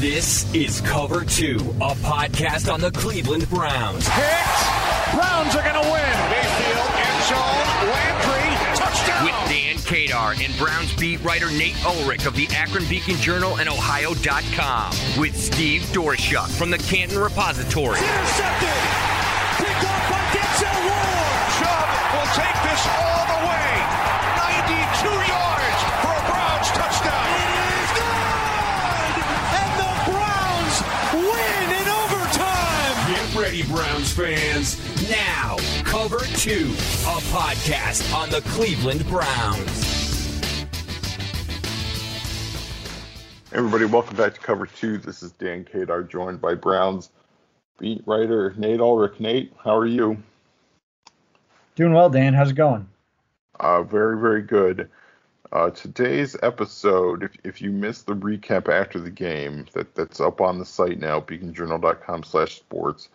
This is Cover Two, a podcast on the Cleveland Browns. Hit! Browns are going to win. Mayfield, end zone, Landry, touchdown. With Dan Kadar and Browns beat writer Nate Ulrich of the Akron Beacon Journal and Ohio.com. With Steve Doerschuk from the Canton Repository. Intercepted. Picked off by Denzel Ward. Chubb will take this Browns fans. Now, Cover Two, a podcast on the Cleveland Browns. Everybody, welcome back to Cover Two. This is Dan Kadar, joined by Browns beat writer Nate Ulrich. Nate, how are you? Doing well, Dan. How's it going? Uh, very, very good. Uh, today's episode, if, if you missed the recap after the game, that, that's up on the site now, beaconjournal.com slash sports,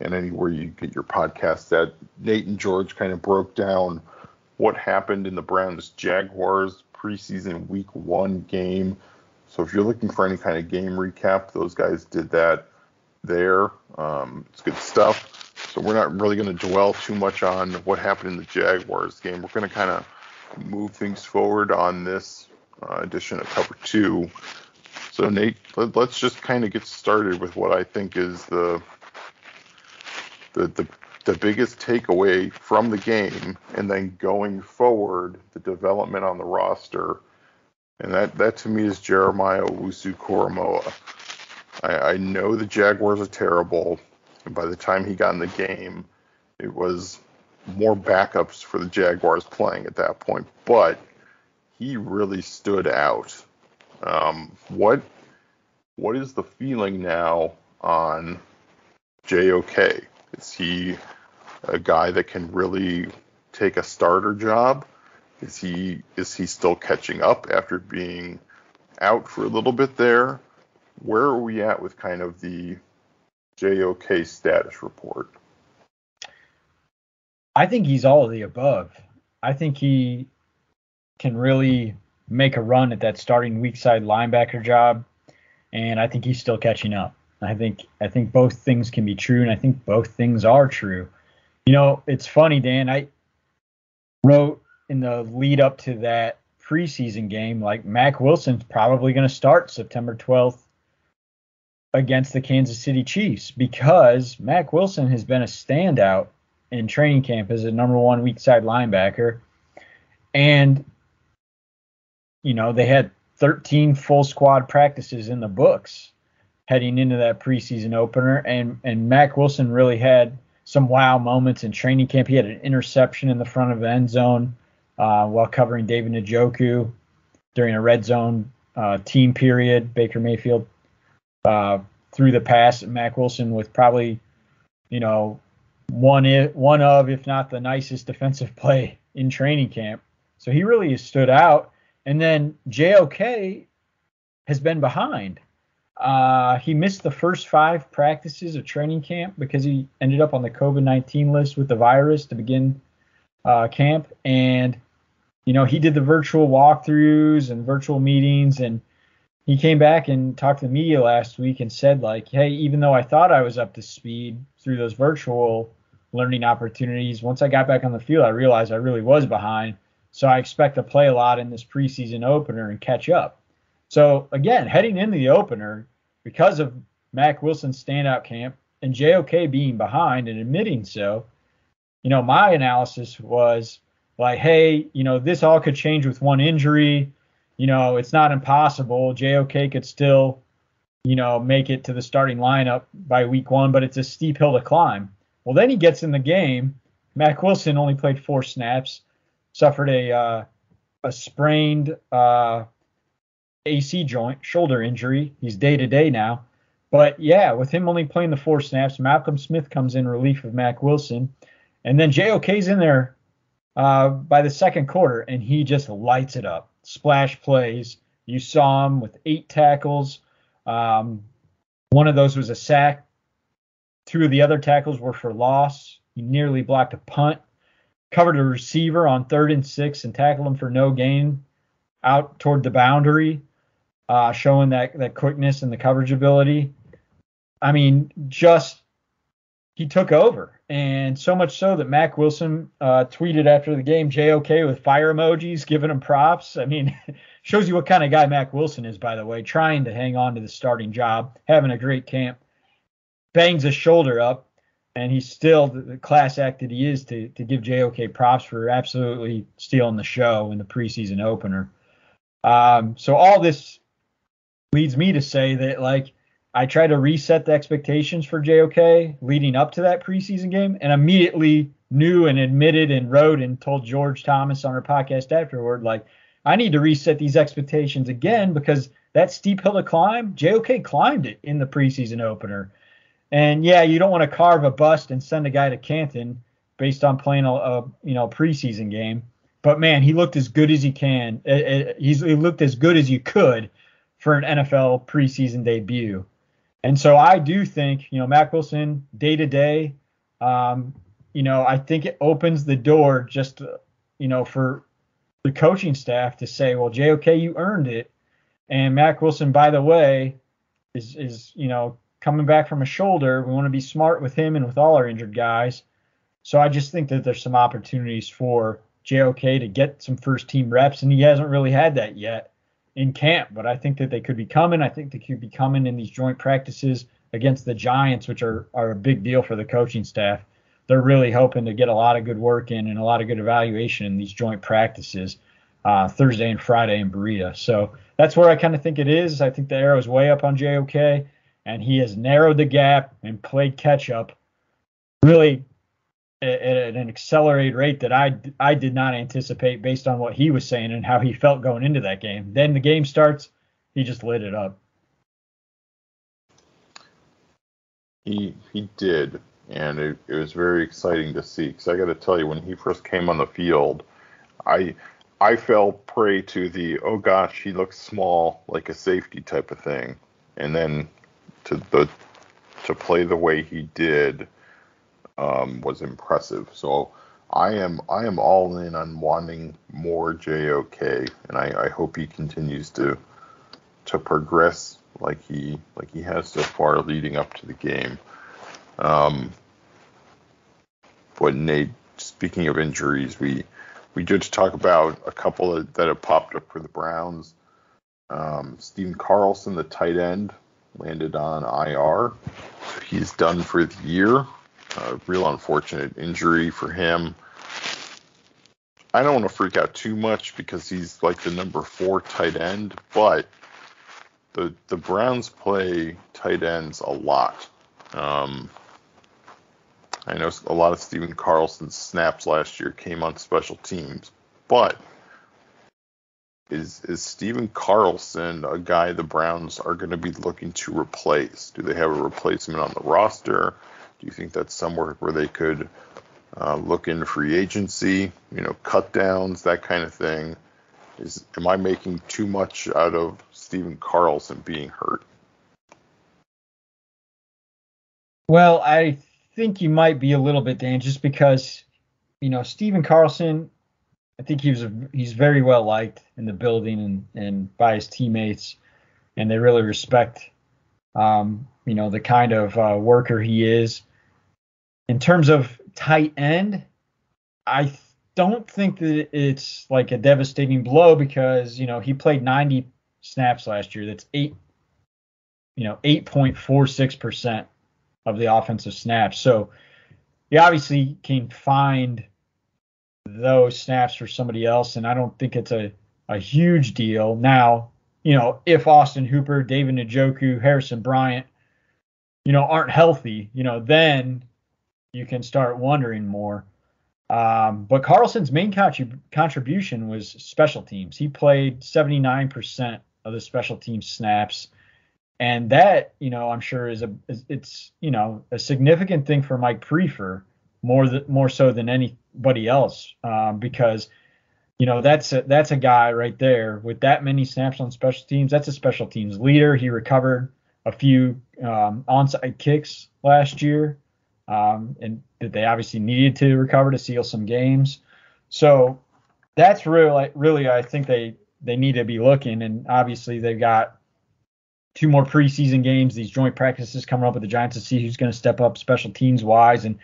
and anywhere you get your podcast at. Nate and George kind of broke down what happened in the Browns Jaguars preseason week one game. So if you're looking for any kind of game recap, those guys did that there. Um, it's good stuff. So we're not really going to dwell too much on what happened in the Jaguars game. We're going to kind of move things forward on this uh, edition of Cover Two. So Nate, let, us just kind of get started with what I think is the the the the biggest takeaway from the game, and then going forward, the development on the roster, and that that to me is Jeremiah Owusu Koramoah. I, I know the Jaguars are terrible, and by the time he got in the game, it was more backups for the Jaguars playing at that point. But he really stood out. Um, what what is the feeling now on JOK? Is he a guy that can really take a starter job? Is he is he still catching up after being out for a little bit there? Where are we at with kind of the JOK status report? I think he's all of the above. I think he can really make a run at that starting weak side linebacker job, and I think he's still catching up. I think I think both things can be true, and I think both things are true. You know, it's funny, Dan. I wrote in the lead up to that preseason game, like Mack Wilson's probably going to start September 12th against the Kansas City Chiefs because Mack Wilson has been a standout in training camp as a number one weak side linebacker. And, you know, they had 13 full squad practices in the books heading into that preseason opener. And, and Mack Wilson really had some wow moments in training camp. He had an interception in the front of the end zone uh, while covering David Njoku during a red zone uh, team period. Baker Mayfield uh, threw the pass at Mack Wilson with probably, you know, one one of, if not the nicest defensive play in training camp. So he really has stood out. And then JOK has been behind. Uh, he missed the first five practices of training camp because he ended up on the COVID 19 list with the virus to begin uh, camp. And, you know, he did the virtual walkthroughs and virtual meetings. And he came back and talked to the media last week and said, like, hey, even though I thought I was up to speed through those virtual learning opportunities, once I got back on the field, I realized I really was behind. So I expect to play a lot in this preseason opener and catch up. So again, heading into the opener, because of Mack Wilson's standout camp and JOK being behind and admitting so, you know, my analysis was like, hey, you know, this all could change with one injury. You know, it's not impossible. JOK could still, you know, make it to the starting lineup by week one, but it's a steep hill to climb. Well, then he gets in the game. Mack Wilson only played four snaps, suffered a uh, a sprained uh, AC joint, shoulder injury. He's day to day now. But yeah, with him only playing the four snaps, Malcolm Smith comes in relief of Mack Wilson. And then JOK's in there uh, by the second quarter, and he just lights it up. Splash plays. You saw him with eight tackles. Um, one of those was a sack. Two of the other tackles were for loss. He nearly blocked a punt. Covered a receiver on third and six and tackled him for no gain out toward the boundary. Uh, showing that that quickness and the coverage ability. I mean, just he took over, and so much so that Mack Wilson uh, tweeted after the game, "JOK" with fire emojis, giving him props. I mean, shows you what kind of guy Mack Wilson is, by the way, trying to hang on to the starting job, having a great camp, bangs his shoulder up, and he's still the class act that he is to to give JOK props for absolutely stealing the show in the preseason opener. Um, so all this leads me to say that like I try to reset the expectations for JOK leading up to that preseason game, and immediately knew and admitted and wrote and told George Thomas on our podcast afterward, like I need to reset these expectations again because that steep hill to climb, JOK climbed it in the preseason opener. And yeah, you don't want to carve a bust and send a guy to Canton based on playing a, a you know preseason game. But man, he looked as good as he can. It, it, he's, he looked as good as you could for an NFL preseason debut. And so I do think, you know, Mack Wilson day to day, um, you know, I think it opens the door just, you know, for the coaching staff to say, well, JOK, you earned it. And Mack Wilson, by the way, is, is, you know, coming back from a shoulder. We want to be smart with him and with all our injured guys. So I just think that there's some opportunities for JOK to get some first team reps, and he hasn't really had that yet in camp, but I think that they could be coming. I think they could be coming in these joint practices against the Giants, which are, are a big deal for the coaching staff. They're really hoping to get a lot of good work in and a lot of good evaluation in these joint practices uh, Thursday and Friday in Berea. So that's where I kind of think it is. I think the arrow is way up on JOK, and he has narrowed the gap and played catch up really at an accelerated rate that I, I did not anticipate based on what he was saying and how he felt going into that game. Then the game starts, he just lit it up. He he did, and it, it was very exciting to see. Because I got to tell you, when he first came on the field, I I fell prey to the oh gosh, he looks small, like a safety type of thing, and then to the to play the way he did um, was impressive. So I am I am all in on wanting more JOK, and I, I hope he continues to to progress like he like he has so far leading up to the game. Um, but Nate, speaking of injuries, we we just talk about a couple of, that have popped up for the Browns. Um, Stephen Carlson, the tight end, landed on IR. He's done for the year. A real unfortunate injury for him. I don't want to freak out too much because he's like the number four tight end, but the the Browns play tight ends a lot. Um, I know a lot of Stephen Carlson's snaps last year came on special teams, but is is Stephen Carlson a guy the Browns are going to be looking to replace? Do they have a replacement on the roster? Do you think that's somewhere where they could uh, look in free agency, you know, cut downs, that kind of thing? Is am I making too much out of Stephen Carlson being hurt? Well, I think you might be a little bit, Dan, just because you know Stephen Carlson. I think he was a, he's very well liked in the building and and by his teammates, and they really respect um, you know the kind of uh, worker he is. In terms of tight end, I don't think that it's like a devastating blow because you know he played 90 snaps last year. That's eight, you know, 8.46 percent of the offensive snaps. So he obviously can find those snaps for somebody else, and I don't think it's a a huge deal. Now, you know, if Austin Hooper, David Njoku, Harrison Bryant, you know, aren't healthy, you know, then you can start wondering more. Um, but Carlson's main contrib- contribution was special teams. He played 79% of the special team snaps, and that, you know, I'm sure is a is, it's you know a significant thing for Mike Priefer more th- more so than anybody else um, because you know that's a, that's a guy right there with that many snaps on special teams. That's a special teams leader. He recovered a few um, onside kicks last year um, and that they obviously needed to recover to seal some games. So that's really, really, I think they they need to be looking. And obviously they've got two more preseason games, these joint practices coming up with the Giants to see who's going to step up special teams wise. And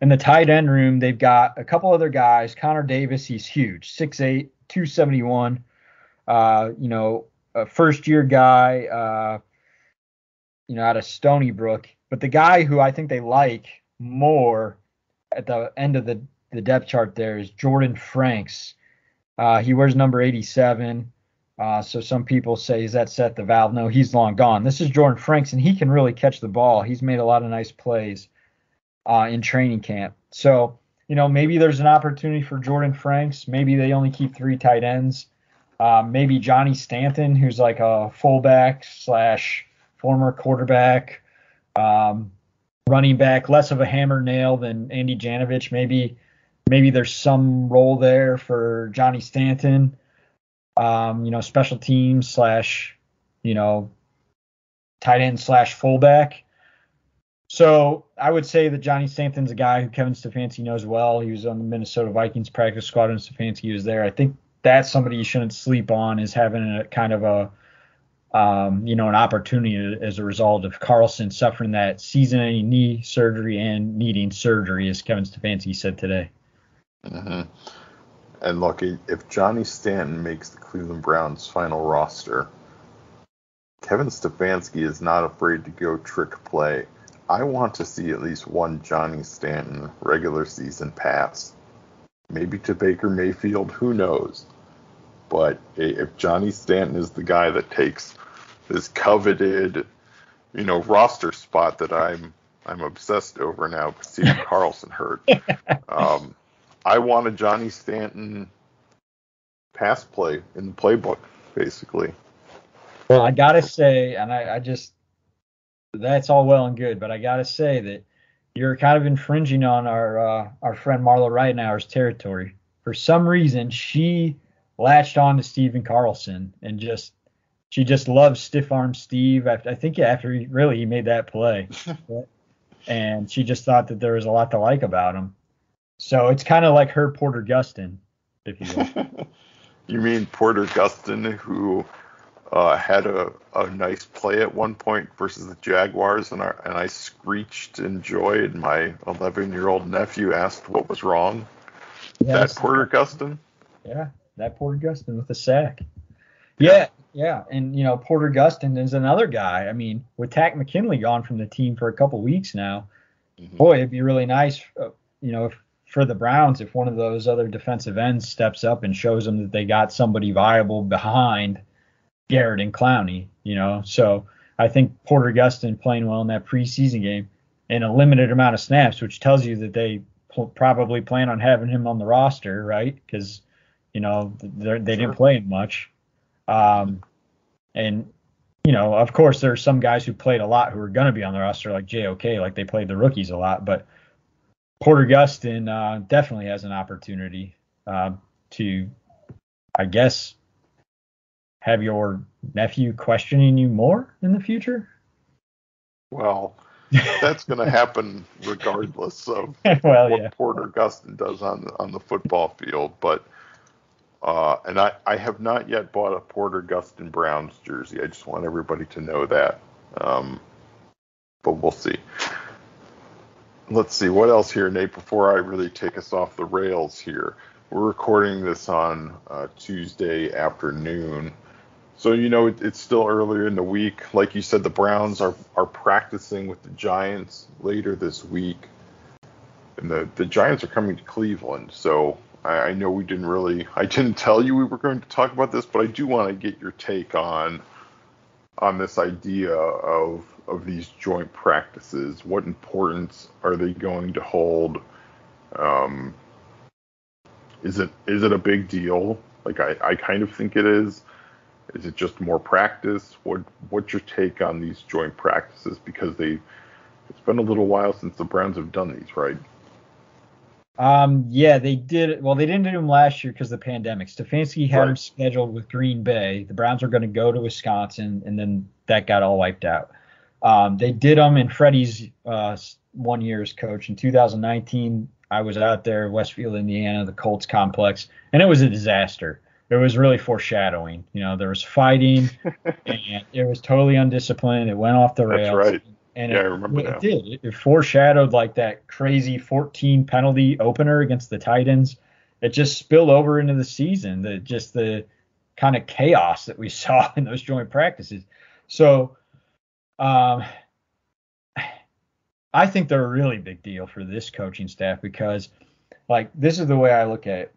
in the tight end room, they've got a couple other guys. Connor Davis, he's huge, 6'8, 271. Uh, you know, a first year guy, uh, you know, out of Stony Brook. But the guy who I think they like more at the end of the, the depth chart there is Jordan Franks. Uh, he wears number 87. Uh, so some people say, is that Seth DeValve? No, he's long gone. This is Jordan Franks, and he can really catch the ball. He's made a lot of nice plays uh, in training camp. So, you know, maybe there's an opportunity for Jordan Franks. Maybe they only keep three tight ends. Uh, maybe Johnny Stanton, who's like a fullback slash former quarterback, um, running back, less of a hammer nail than Andy Janovich. Maybe, maybe there's some role there for Johnny Stanton um, you know, special teams slash, you know, tight end slash fullback. So I would say that Johnny Stanton's a guy who Kevin Stefanski knows well. He was on the Minnesota Vikings practice squad and Stefanski was there. I think that's somebody you shouldn't sleep on is having a kind of a um, you know, an opportunity as a result of Carlson suffering that season-ending knee surgery and needing surgery, as Kevin Stefanski said today. Mm-hmm. And look, if Johnny Stanton makes the Cleveland Browns final roster, Kevin Stefanski is not afraid to go trick play. I want to see at least one Johnny Stanton regular season pass. Maybe to Baker Mayfield, who knows? But if Johnny Stanton is the guy that takes this coveted, you know, roster spot that I'm I'm obsessed over now, with Stephen Carlson hurt. Um, I want a Johnny Stanton pass play in the playbook, basically. Well, I gotta say, and I, I just that's all well and good, but I gotta say that you're kind of infringing on our uh, our friend Marla Ridenour's territory. For some reason, she latched on to Stephen Carlson and just she just loves stiff arm Steve. After, I think after he really he made that play, and she just thought that there was a lot to like about him. So it's kind of like her Porter Gustin, if you will. you mean Porter Gustin, who uh, had a, a nice play at one point versus the Jaguars, and, I, and I screeched in joy, and my 11 year old nephew asked what was wrong. Yes. That Porter Gustin? Yeah, that Porter Gustin with the sack. Yeah, yeah, and you know Porter Gustin is another guy. I mean, with Takk McKinley gone from the team for a couple weeks now, mm-hmm. boy, it'd be really nice, uh, you know, if for the Browns if one of those other defensive ends steps up and shows them that they got somebody viable behind Garrett and Clowney, you know. So I think Porter Gustin playing well in that preseason game in a limited amount of snaps, which tells you that they pl- probably plan on having him on the roster, right? Because you know they sure. didn't play him much. Um, and you know, of course, there's some guys who played a lot who are going to be on the roster, like JOK, like they played the rookies a lot, but Porter Gustin uh, definitely has an opportunity uh, to, I guess, have your nephew questioning you more in the future. Well, that's going to happen regardless of well, what yeah. Porter Gustin does on on the football field. But uh, and I, I have not yet bought a Porter Gustin Browns jersey. I just want everybody to know that. Um, but we'll see let's see what else here, Nate. Before I really take us off the rails here, we're recording this on uh, Tuesday afternoon, so you know it, it's still earlier in the week. Like you said, the Browns are are practicing with the Giants later this week, and the the Giants are coming to Cleveland. So I, know we didn't really, I didn't tell you we were going to talk about this, but I do want to get your take on on this idea of of these joint practices? What importance are they going to hold? Um, is it is it a big deal? Like I, I kind of think it is. Is it just more practice? What what's your take on these joint practices? Because they it's been a little while since the Browns have done these, right? Um, yeah, they did. Well, they didn't do them last year because of the pandemic. Stefanski had right. them scheduled with Green Bay. The Browns were going to go to Wisconsin, and then that got all wiped out. Um, they did them in Freddie's uh, one year as coach in 2019. I was out there, Westfield, Indiana, the Colts complex, and it was a disaster. it was really foreshadowing. You know, there was fighting, and it was totally undisciplined. It went off the rails. That's right. And Yeah, it, I remember it did. It, it foreshadowed like that crazy 14 penalty opener against the Titans. It just spilled over into the season. The just the kind of chaos that we saw in those joint practices. So, um, I think they're a really big deal for this coaching staff because, like, this is the way I look at it.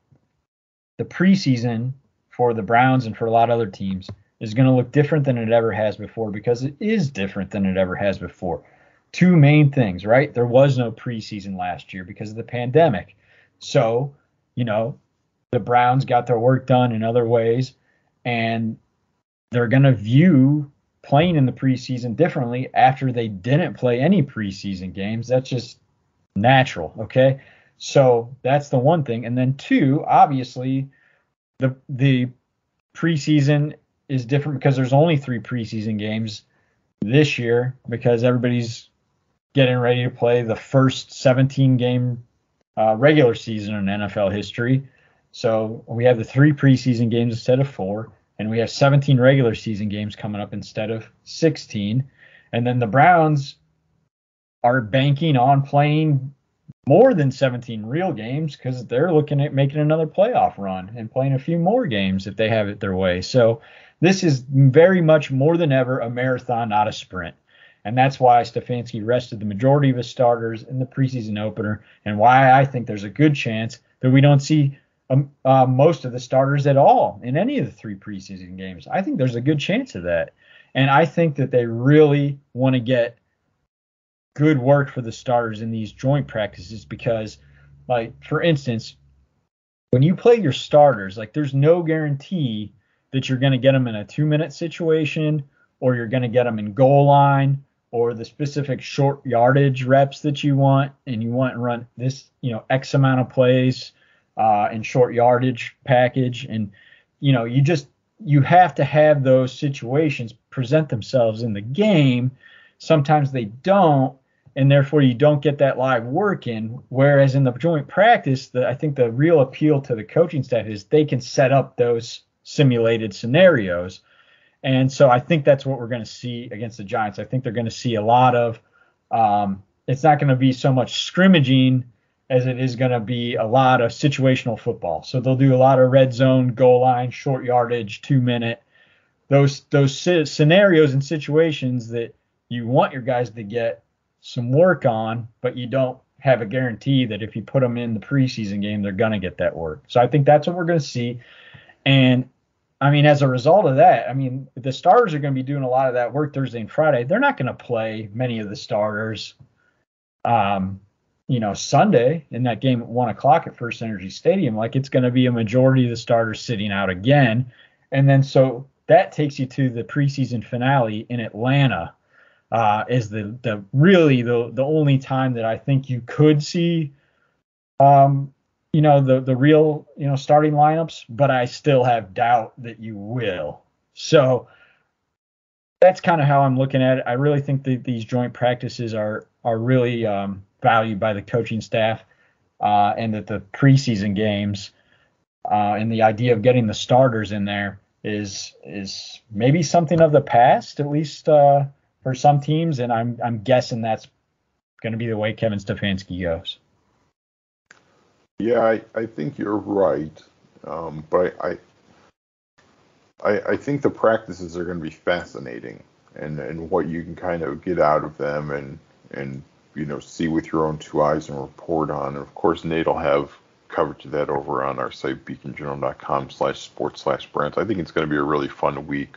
The preseason for the Browns and for a lot of other teams is going to look different than it ever has before because it is different than it ever has before. Two main things, right? There was no preseason last year because of the pandemic. So, you know, the Browns got their work done in other ways and they're going to view playing in the preseason differently after they didn't play any preseason games. That's just natural, okay? So that's the one thing. And then two, obviously, the the preseason is different because there's only three preseason games this year because everybody's getting ready to play the first 17 game uh, regular season in NFL history. So we have the three preseason games instead of four, and we have 17 regular season games coming up instead of 16. And then the Browns are banking on playing more than 17 real games because they're looking at making another playoff run and playing a few more games if they have it their way. So this is very much more than ever a marathon, not a sprint. And that's why Stefanski rested the majority of his starters in the preseason opener, and why I think there's a good chance that we don't see um, uh, most of the starters at all in any of the three preseason games. I think there's a good chance of that. And I think that they really want to get good work for the starters in these joint practices because, like, for instance, when you play your starters, like, there's no guarantee that you're going to get them in a two minute situation or you're going to get them in goal line or the specific short yardage reps that you want and you want to run this you know x amount of plays uh, in short yardage package. And you know you just you have to have those situations present themselves in the game. Sometimes they don't and therefore you don't get that live work in whereas in the joint practice the, i think the real appeal to the coaching staff is they can set up those simulated scenarios and so I think that's what we're going to see against the Giants. I think they're going to see a lot of. Um, it's not going to be so much scrimmaging as it is going to be a lot of situational football. So they'll do a lot of red zone, goal line, short yardage, two minute, those those scenarios and situations that you want your guys to get some work on, but you don't have a guarantee that if you put them in the preseason game, they're going to get that work. So I think that's what we're going to see. And I mean, as a result of that, I mean, the starters are going to be doing a lot of that work Thursday and Friday. They're not going to play many of the starters, um, you know, Sunday in that game at one o'clock at First Energy Stadium. Like it's going to be a majority of the starters sitting out again, and then so that takes you to the preseason finale in Atlanta. Uh, is the the really the the only time that I think you could see um, you know the the real you know starting lineups, but I still have doubt that you will. So that's kind of how I'm looking at it. I really think that these joint practices are are really um, valued by the coaching staff, uh, and that the preseason games uh, and the idea of getting the starters in there is is maybe something of the past, at least uh, for some teams. And I'm I'm guessing that's going to be the way Kevin Stefanski goes. Yeah, I, I think you're right, um, but I, I I think the practices are going to be fascinating, and and what you can kind of get out of them, and and you know see with your own two eyes and report on. And of course, Nate will have coverage of that over on our site beaconjournal.com slash sports slash Browns. I think it's going to be a really fun week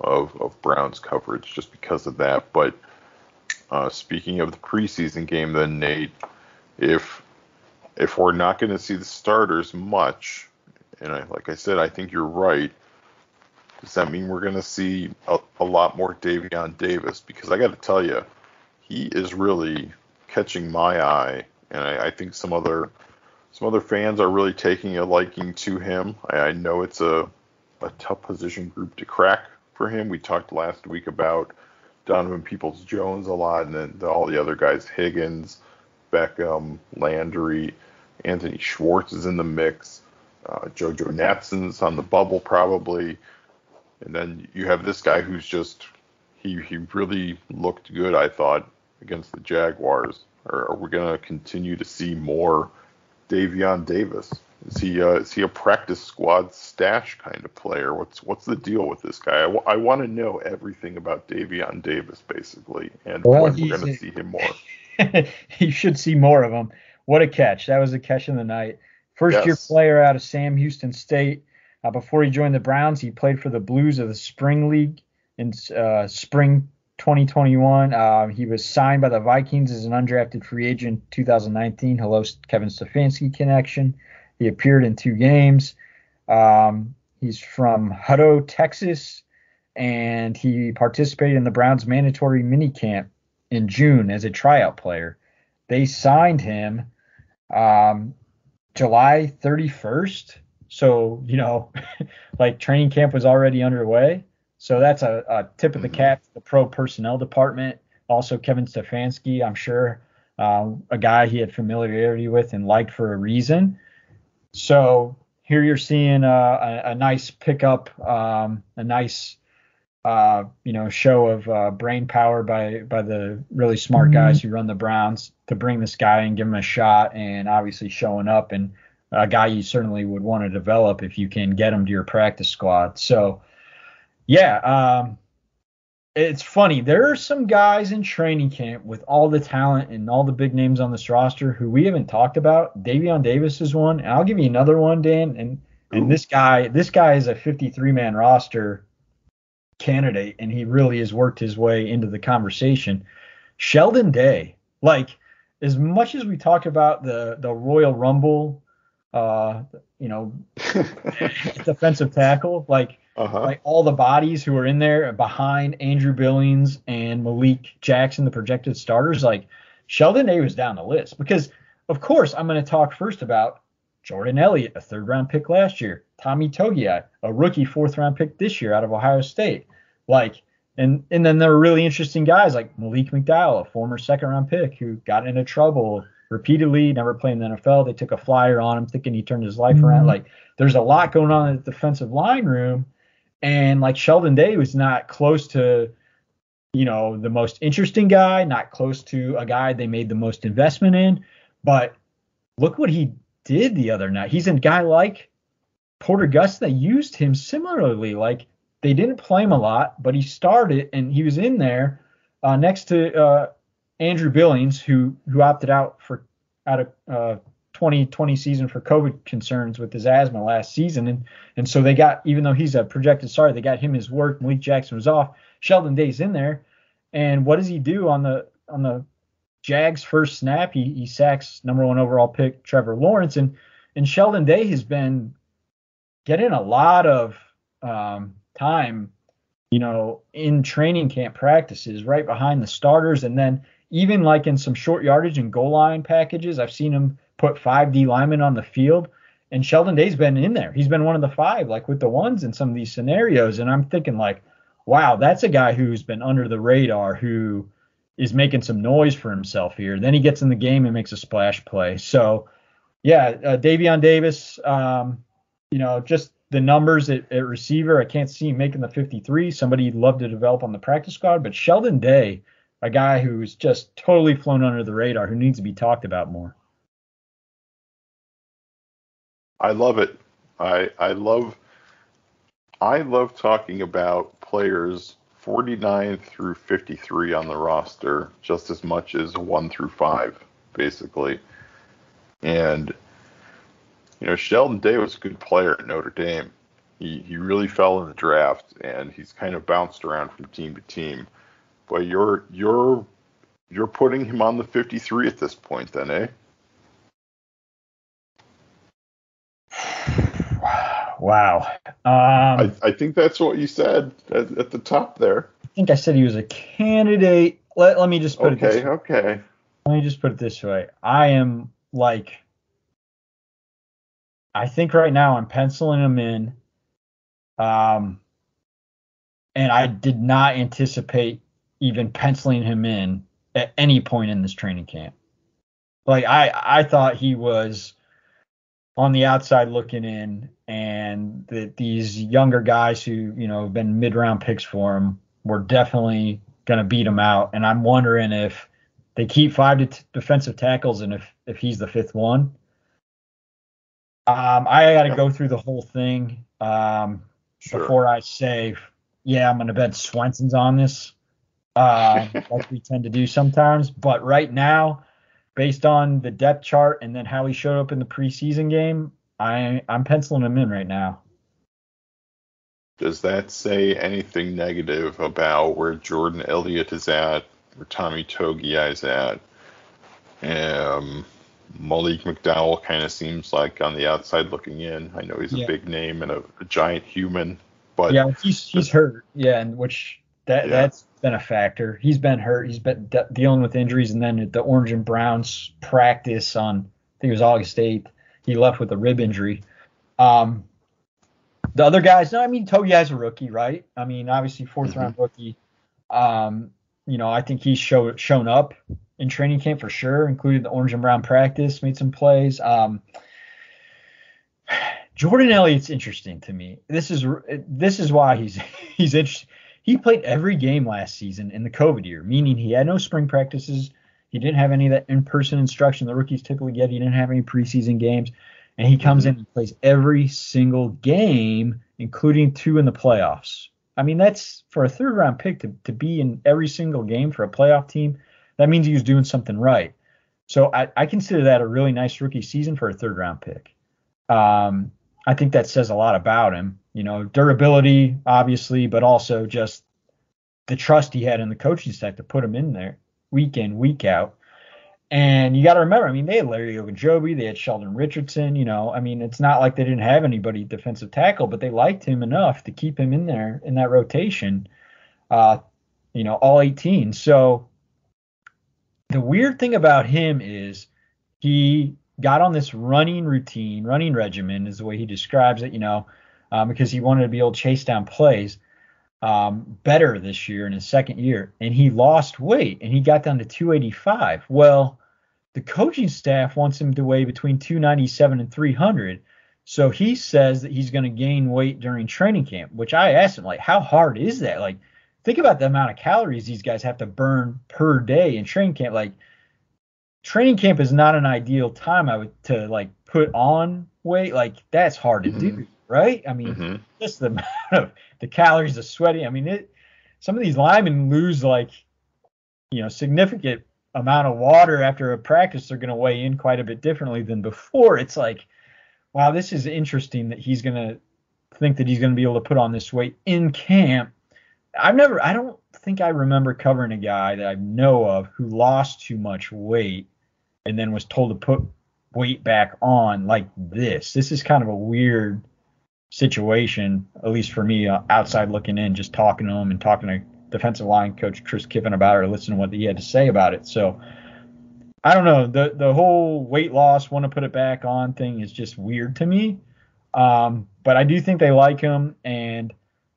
of of Browns coverage just because of that. But uh, speaking of the preseason game, then Nate, if if we're not going to see the starters much, and I, like I said, I think you're right. Does that mean we're going to see a, a lot more Davion Davis? Because I got to tell you, he is really catching my eye, and I, I, think some other some other fans are really taking a liking to him. I, I know it's a a tough position group to crack for him. We talked last week about Donovan Peoples Jones a lot, and then all the other guys, Higgins, Beckham, Landry, Anthony Schwartz is in the mix. Uh, JoJo Natson's on the bubble probably, and then you have this guy who's just he he really looked good. I thought against the Jaguars. Or are we going to continue to see more Davion Davis? Is he uh, is he a practice squad stash kind of player? What's what's the deal with this guy? I, w- I want to know everything about Davion Davis basically, and Well, when we're going to see him more. you should see more of him. What a catch! That was a catch in the night. First year player out of Sam Houston State. Uh, before he joined the Browns, he played for the Blues of the Spring League in uh, spring 2021. Uh, he was signed by the Vikings as an undrafted free agent 2019. Hello, Kevin Stefanski connection. He appeared in two games. Um, he's from Hutto, Texas, and he participated in the Browns mandatory minicamp in June as a tryout player. They signed him um, July 31st. So, you know, like training camp was already underway. So that's a, a tip of the cap to the pro personnel department. Also, Kevin Stefanski, I'm sure, um, a guy he had familiarity with and liked for a reason. So here you're seeing uh, a, a nice pickup, um, a nice uh, you know, show of uh, brain power by by the really smart guys who run the Browns to bring this guy and give him a shot, and obviously showing up and a guy you certainly would want to develop if you can get him to your practice squad. So, yeah, um, it's funny. There are some guys in training camp with all the talent and all the big names on this roster who we haven't talked about. Davion Davis is one, and I'll give you another one, Dan. And and this guy, this guy is a 53 man roster candidate, and he really has worked his way into the conversation. Sheldon Day, like as much as we talk about the the Royal Rumble, uh, you know, defensive tackle, like Uh-huh. like all the bodies who are in there behind Andrew Billings and Malik Jackson, the projected starters, like Sheldon Day was down the list because, of course, I'm going to talk first about Jordan Elliott, a third round pick last year, Tommy Togiai, a rookie fourth round pick this year out of Ohio State, like. And, and then there are really interesting guys like Malik McDowell, a former second round pick who got into trouble repeatedly, never played in the NFL. They took a flyer on him thinking he turned his life around. Mm-hmm. Like there's a lot going on in the defensive line room and like Sheldon Day was not close to, you know, the most interesting guy, not close to a guy they made the most investment in. But look what he did the other night. He's a guy like Porter Gus that used him similarly. Like they didn't play him a lot, but he started and he was in there uh, next to uh, Andrew Billings, who who opted out for out of uh, 2020 season for COVID concerns with his asthma last season, and and so they got even though he's a projected starter, they got him his work. Malik Jackson was off. Sheldon Day's in there, and what does he do on the on the Jags first snap? He he sacks number one overall pick Trevor Lawrence, and and Sheldon Day has been getting a lot of um, time, you know, in training camp practices right behind the starters, and then even like in some short yardage and goal line packages, I've seen him put five D linemen on the field. And Sheldon Day's been in there. He's been one of the five, like with the ones in some of these scenarios. And I'm thinking, like, wow, that's a guy who's been under the radar, who is making some noise for himself here. Then he gets in the game and makes a splash play. So, yeah, uh, Davion Davis, um, you know, just the numbers at, at receiver, I can't see him making the 53. Somebody you'd love to develop on the practice squad. But Sheldon Day, a guy who's just totally flown under the radar, who needs to be talked about more. I love it. I I love I love talking about players 49 through 53 on the roster just as much as 1 through 5 basically. And you know, Sheldon Day was a good player at Notre Dame. He he really fell in the draft and he's kind of bounced around from team to team. But you're you're you're putting him on the 53 at this point then, eh? Wow. Um, I, I think that's what you said at, at the top there. I think I said he was a candidate. Let, let me just put it this Okay, okay. let me just put it this way. I am like I think right now I'm penciling him in. Um and I did not anticipate even penciling him in at any point in this training camp. Like I I thought he was on the outside looking in, and that these younger guys who you know have been mid round picks for him were definitely going to beat him out. And I'm wondering if they keep five t- defensive tackles and if if he's the fifth one. Um, I got to go through the whole thing um, Sure. before I say, yeah, I'm going to bet Swenson's on this, uh, like we tend to do sometimes. But right now, based on the depth chart and then how he showed up in the preseason game, I I'm penciling him in right now. Does that say anything negative about where Jordan Elliott is at, where Tommy Togiai is at? Um, Malik McDowell kind of seems like on the outside looking in. I know he's a Yeah. big name and a, a giant human, but yeah, he's he's hurt. Yeah, and which that Yeah. that's been a factor. He's been hurt. He's been de- dealing with injuries, and then at the Orange and Browns practice on I think it was August eighth, he left with a rib injury. Um, the other guys, no, I mean Togiai's a rookie, right? I mean, obviously 4th Mhm. round rookie. Um, you know, I think he's show, shown up in training camp for sure, including the Orange and Brown practice, made some plays. Um, Jordan Elliott's interesting to me. This is this is why he's he's interesting. He played every game last season in the COVID year, meaning he had no spring practices. He didn't have any of that in-person instruction the rookies typically get. He didn't have any preseason games, and he comes in and plays every single game, including two in the playoffs. I mean, that's for a third-round pick to to be in every single game for a playoff team. That means he was doing something right. So I, I consider that a really nice rookie season for a third-round pick. Um, I think that says a lot about him. You know, durability, obviously, but also just the trust he had in the coaching staff to put him in there week in, week out. And you got to remember, I mean, they had Larry Ogunjobi, they had Sheldon Richardson. You know, I mean, it's not like they didn't have anybody defensive tackle, but they liked him enough to keep him in there in that rotation. Uh, you know, all 18. So the weird thing about him is he got on this running routine, running regimen is the way he describes it, you know, um, because he wanted to be able to chase down plays um, better this year in his second year. And he lost weight and he got down to 285. Well, the coaching staff wants him to weigh between 297 and 300. So he says that he's going to gain weight during training camp, which I asked him, like, how hard is that? Like, think about the amount of calories these guys have to burn per day in training camp. Like, training camp is not an ideal time I would to like put on weight. Like that's hard to do, right? I mean, Mhm. just the amount of the calories, the sweating. I mean, it. Some of these linemen lose like, you know, significant amount of water after a practice. They're going to weigh in quite a bit differently than before. It's like, wow, this is interesting that he's going to think that he's going to be able to put on this weight in camp. I've never, I don't think I remember covering a guy that I know of who lost too much weight and then was told to put weight back on like this. This is kind of a weird situation, at least for me, uh, outside looking in, just talking to him and talking to defensive line coach Chris Kiffin about it or listening to what he had to say about it. So I don't know. The the whole weight loss, want to put it back on thing is just weird to me. Um, but I do think they like him, and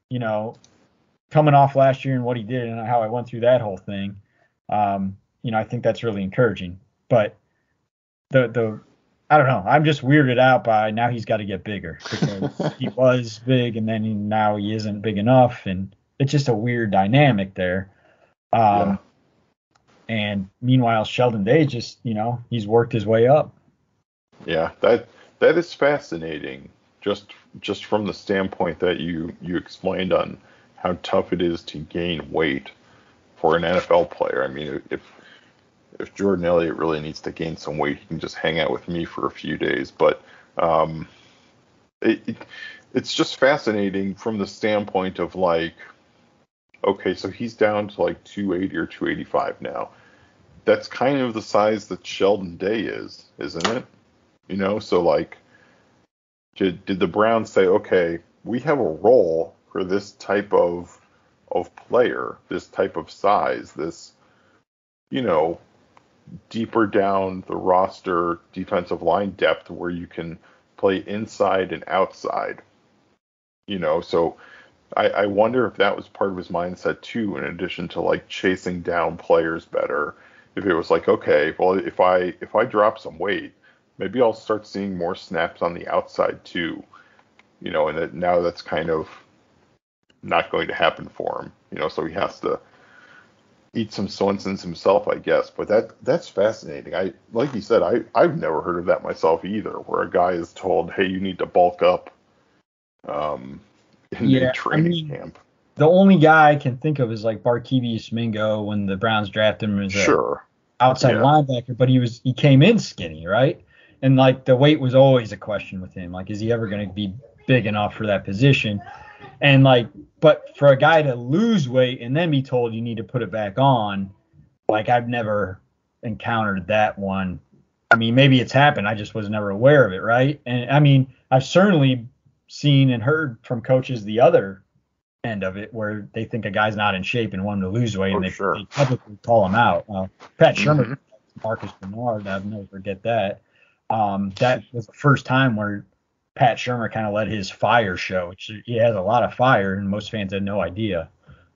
you know, coming off last year and what he did and how I went through that whole thing, um, you know, I think that's really encouraging. But the the I don't know. I'm just weirded out by now he's got to get bigger because he was big and then he, now he isn't big enough, and it's just a weird dynamic there. Um, Yeah. And meanwhile, Sheldon Day just you know he's worked his way up. Yeah, that that is fascinating. Just just from the standpoint that you you explained on how tough it is to gain weight for an NFL player. I mean, if if Jordan Elliott really needs to gain some weight, he can just hang out with me for a few days. But um, it, it it's just fascinating from the standpoint of like, okay, so he's down to like 280 or 285 now. That's kind of the size that Sheldon Day is, isn't it? You know, so like, did did the Browns say, okay, we have a role for this type of of player, this type of size, this, you know, deeper down the roster defensive line depth where you can play inside and outside. You know, so I, I wonder if that was part of his mindset too, in addition to like chasing down players better. If it was like, okay, well, if I if I drop some weight, maybe I'll start seeing more snaps on the outside too. You know, and that now that's kind of not going to happen for him. You know, so he has to eat some Swensons himself, I guess. But that that's fascinating. I like you said, I I've never heard of that myself either, where a guy is told, "Hey, you need to bulk up." Um, in Yeah, I training mean, camp. The only guy I can think of is like Barkevius Mingo when the Browns drafted him as a Sure. outside Yeah. linebacker, but he was he came in skinny, right? And like the weight was always a question with him. Like, is he ever going to be big enough for that position? And like, but for a guy to lose weight and then be told you need to put it back on, like I've never encountered that one. I mean, maybe it's happened. I just was never aware of it, right? And I mean, I've certainly seen and heard from coaches the other end of it where they think a guy's not in shape and want him to lose weight Oh, and they, sure. they publicly call him out. Uh, Pat Shurmur, Mhm. Marcus Benard, I'll never forget that. Um, that was the first time where Pat Shurmur kind of let his fire show, which he has a lot of fire, and most fans had no idea.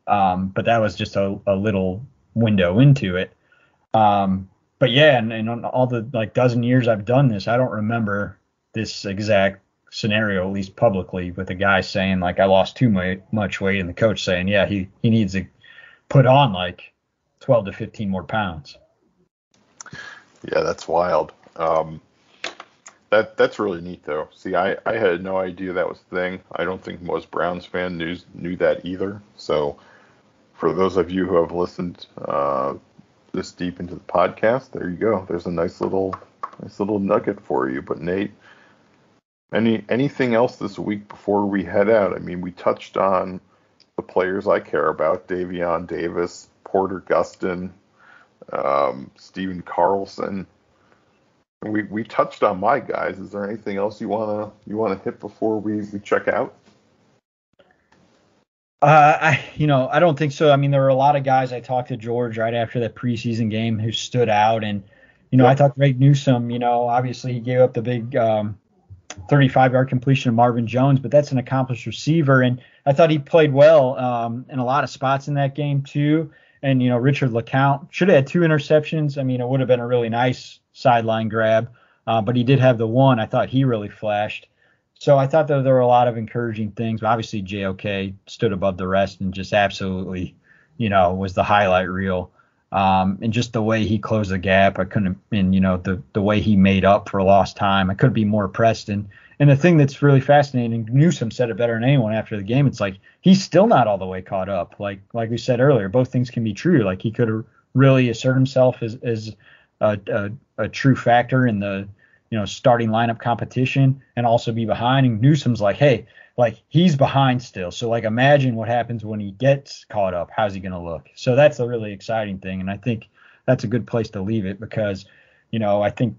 Um, but that was just a, a little window into it. Um, but yeah, and, and on all the like dozen years I've done this, I don't remember this exact scenario, at least publicly, with a guy saying like I lost too much weight, and the coach saying, yeah, he he needs to put on like 12 to 15 more pounds. Yeah, that's wild. Um, that that's really neat though. See, I, I had no idea that was a thing. I don't think most Browns fan knew knew that either. So, for those of you who have listened uh, this deep into the podcast, there you go. There's a nice little nice little nugget for you. But Nate, any anything else this week before we head out? I mean, we touched on the players I care about: Davion Davis, Porter Gustin, um, Stephen Carlson. We we touched on my guys. Is there anything else you wanna you wanna hit before we, we check out? Uh, I, you know, I don't think so. I mean, there were a lot of guys. I talked to George right after that preseason game who stood out, and you know, I Yep. thought Greg Newsome. You know, obviously he gave up the big um, 35-yard completion to Marvin Jones, but that's an accomplished receiver, and I thought he played well um, in a lot of spots in that game too. And you know, Richard LeCounte should have had two interceptions. I mean, it would have been a really nice sideline grab, uh, but he did have the one. I thought he really flashed. So I thought that there were a lot of encouraging things. But obviously, JOK stood above the rest and just absolutely, you know, was the highlight reel. Um, and just the way he closed the gap, I couldn't, and you know, the the way he made up for lost time, I couldn't be more impressed. And and the thing that's really fascinating, Newsome said it better than anyone after the game. It's like he's still not all the way caught up. Like like we said earlier, both things can be true. Like he could really assert himself as as a, a, a true factor in the you know starting lineup competition and also be behind. And Newsome's like, hey, like he's behind still. So like imagine what happens when he gets caught up. How's he gonna look? So that's a really exciting thing, and I think that's a good place to leave it because you know I think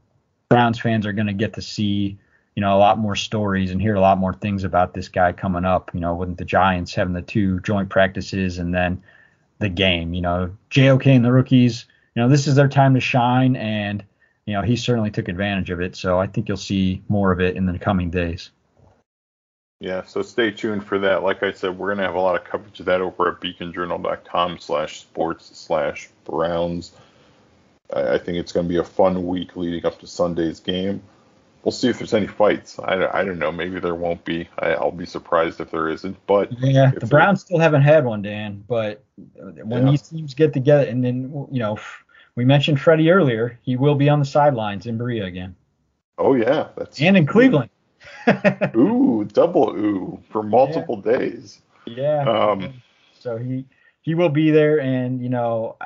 Browns fans are gonna get to see you know a lot more stories and hear a lot more things about this guy coming up. You know, with the Giants having the two joint practices and then the game. You know, JOK and the rookies. You know, this is their time to shine, and you know he certainly took advantage of it. So I think you'll see more of it in the coming days. Yeah, so stay tuned for that. Like I said, we're gonna have a lot of coverage of that over at beaconjournal.com slash sports slash Browns. I, think it's gonna be a fun week leading up to Sunday's game. We'll see if there's any fights. I, don't- I don't know. Maybe there won't be. I, I'll be surprised if there isn't. But Yeah, the Browns still haven't had one, Dan. But when Yeah. these teams get together, and then you know, we mentioned Freddie earlier. He will be on the sidelines in Berea again, Oh yeah, that's and in Cleveland. Ooh, double ooh for multiple days. yeah. Um, so he he will be there, and you know,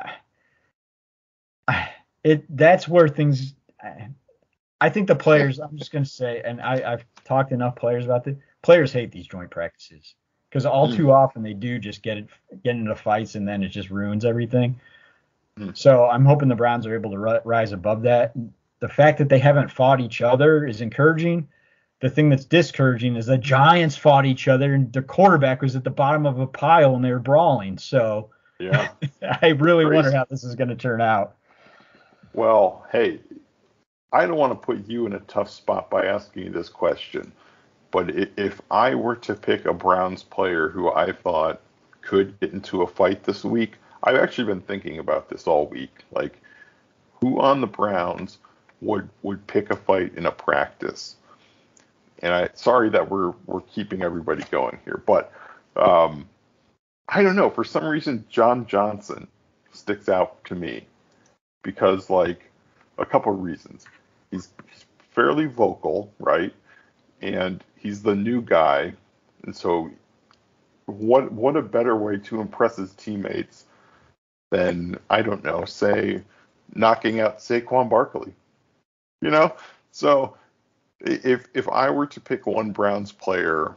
it that's where things. I, think the players. I'm just gonna say, and I, I've talked enough players about this. Players hate these joint practices because all Hmm. too often they do just get it, get into fights, and then it just ruins everything. Hmm. So I'm hoping the Browns are able to ri- rise above that. The fact that they haven't fought each other is encouraging. The thing that's discouraging is the Giants fought each other, and the quarterback was at the bottom of a pile and they were brawling. So yeah. I really Crazy. wonder how this is going to turn out. Well, hey, I don't want to put you in a tough spot by asking you this question, but if I were to pick a Browns player who I thought could get into a fight this week, I've actually been thinking about this all week. Like, who on the Browns would would pick a fight in a practice. And I sorry that we're we're keeping everybody going here, but um, I don't know. For some reason, John Johnson sticks out to me because like a couple of reasons. He's, he's fairly vocal, right? And he's the new guy, and so what what a better way to impress his teammates than I don't know, say knocking out Saquon Barkley. You know? So if if I were to pick one Browns player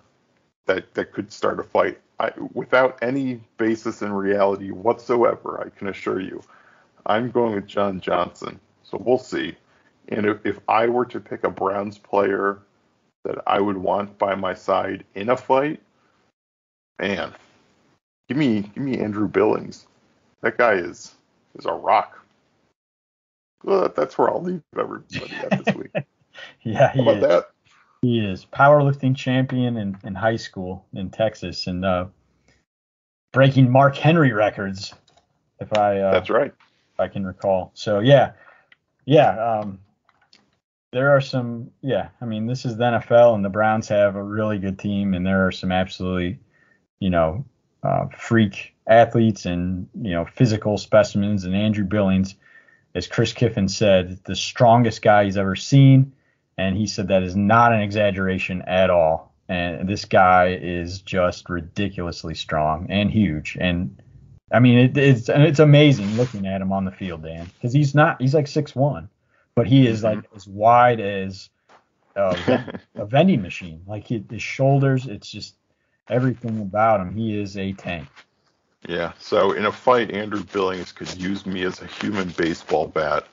that that could start a fight, I, without any basis in reality whatsoever, I can assure you, I'm going with John Johnson. So we'll see. And if, if I were to pick a Browns player that I would want by my side in a fight, man, give me give me Andrew Billings. That guy is is a rock. Well, that's where I'll leave everybody at this week. yeah, he How about is. that? He is powerlifting champion in, in high school in Texas and uh, breaking Mark Henry records, if I uh, That's right. if I can recall. So yeah, yeah. Um, there are some. Yeah, I mean, this is the NFL, and the Browns have a really good team, and there are some absolutely, you know, uh, freak athletes and you know physical specimens. And Andrew Billings, as Chris Kiffin said, the strongest guy he's ever seen, and he said that is not an exaggeration at all. And this guy is just ridiculously strong and huge, and I mean, it, it's it's amazing looking at him on the field, Dan, because he's not he's like six one, but he is like as wide as a, a vending machine. Like he, his shoulders, it's just everything about him. He is a tank. Yeah. So in a fight, Andrew Billings could use me as a human baseball bat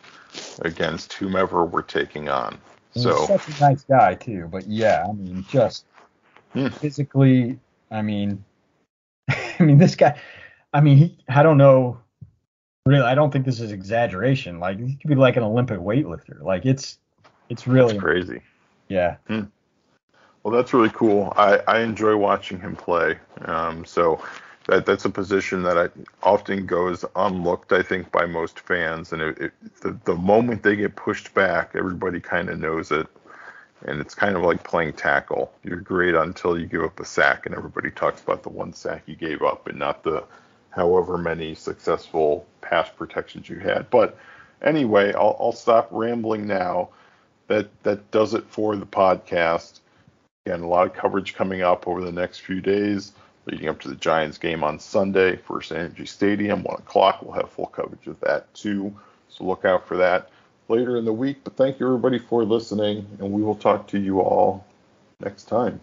against whomever we're taking on. And So he's such a nice guy too. But yeah, I mean, just Hmm. physically, I mean, I mean, this guy, I mean, he, I don't know. Really, I don't think this is exaggeration. Like he could be like an Olympic weightlifter. Like it's, it's really, it's crazy. yeah. Well, that's really cool. I, I enjoy watching him play. Um, so that that's a position that I often goes unlooked, I think, by most fans. And it, it, the the moment they get pushed back, everybody kind of knows it. And it's kind of like playing tackle. You're great until you give up a sack, and everybody talks about the one sack you gave up, and not the however many successful pass protections you had. But anyway, I'll, I'll stop rambling now. That that does it for the podcast. Again, a lot of coverage coming up over the next few days, leading up to the Giants game on Sunday, First Energy Stadium, one o'clock. We'll have full coverage of that too. So look out for that later in the week. But thank you everybody for listening, and we will talk to you all next time.